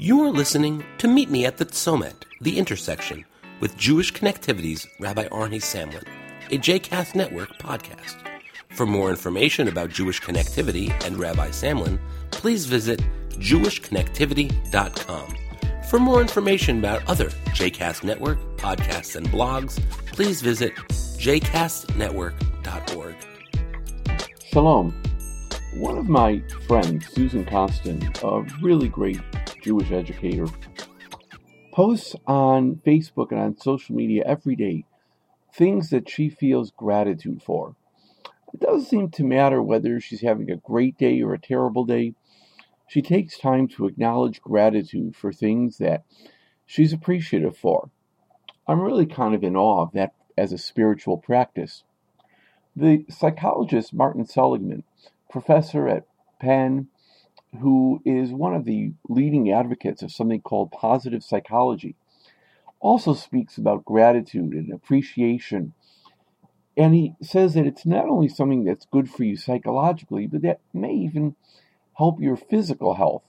You are listening to Meet Me at the Tzomet, the intersection, with Jewish Connectivity's Rabbi Arnie Samlin, a JCast Network podcast. For more information about Jewish Connectivity and Rabbi Samlin, please visit jewishconnectivity.com. For more information about other JCast Network podcasts and blogs, please visit jcastnetwork.org. Shalom. One of my friends, Susan Constant, a really great Jewish educator, posts on Facebook and on social media every day things that she feels gratitude for. It doesn't seem to matter whether she's having a great day or a terrible day. She takes time to acknowledge gratitude for things that she's appreciative for. I'm really kind of in awe of that as a spiritual practice. The psychologist Martin Seligman, professor at Penn, who is one of the leading advocates of something called positive psychology, also speaks about gratitude and appreciation. And he says that it's not only something that's good for you psychologically, but that may even help your physical health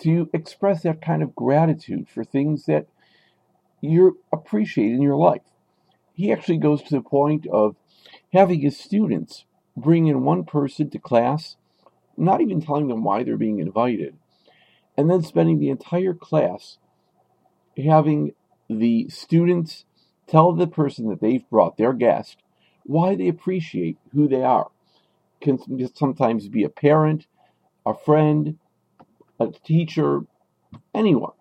to express that kind of gratitude for things that you appreciate in your life. He actually goes to the point of having his students bring in one person to class not even telling them why they're being invited, and then spending the entire class having the students tell the person that they've brought, their guest, why they appreciate who they are. Can sometimes be a parent, a friend, a teacher, anyone.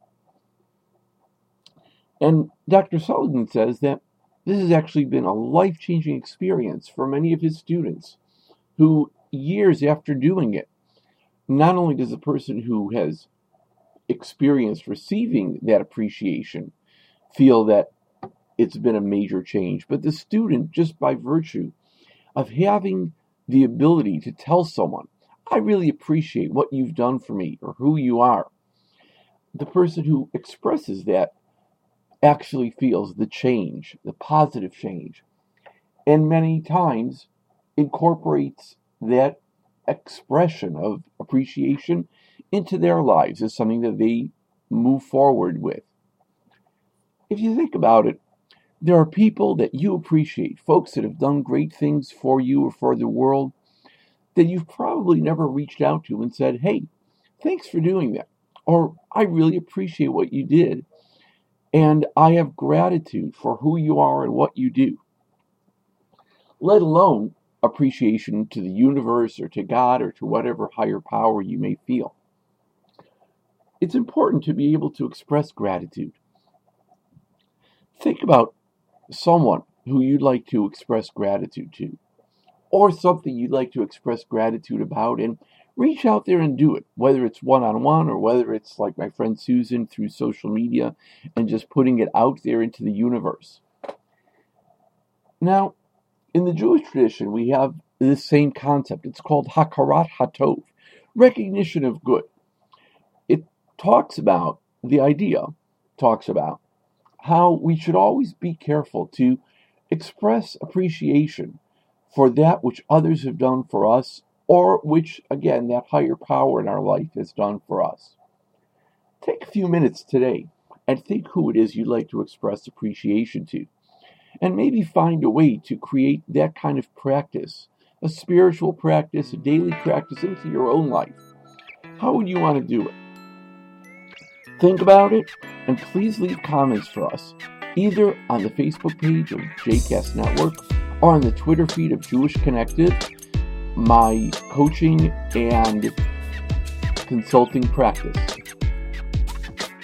And Dr. Seligman says that this has actually been a life changing experience for many of his students who years after doing it, not only does the person who has experienced receiving that appreciation feel that it's been a major change, but the student, just by virtue of having the ability to tell someone, I really appreciate what you've done for me or who you are, the person who expresses that actually feels the change, the positive change, and many times incorporates that expression of appreciation into their lives as something that they move forward with. If you think about it, there are people that you appreciate, folks that have done great things for you or for the world, that you've probably never reached out to and said, Hey, thanks for doing that. Or, I really appreciate what you did. And I have gratitude for who you are and what you do. Let alone appreciation to the universe or to God or to whatever higher power you may feel. It's important to be able to express gratitude. Think about someone who you'd like to express gratitude to, or something you'd like to express gratitude about, and reach out there and do it, whether it's one on one or whether it's like my friend Susan through social media and just putting it out there into the universe. Now, in the Jewish tradition, we have this same concept. It's called Hakarat Hatov, recognition of good. It talks about the idea, talks about how we should always be careful to express appreciation for that which others have done for us, or which, again, that higher power in our life has done for us. Take a few minutes today and think who it is you'd like to express appreciation to and maybe find a way to create that kind of practice, a spiritual practice, a daily practice into your own life. How would you want to do it? Think about it and please leave comments for us, either on the Facebook page of JCast Network or on the Twitter feed of Jewish Connected, my coaching and consulting practice.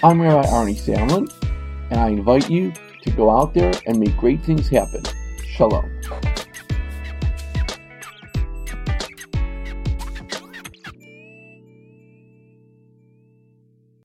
I'm Rabbi Arnie Samlin, and I invite you go out there and make great things happen. Shalom.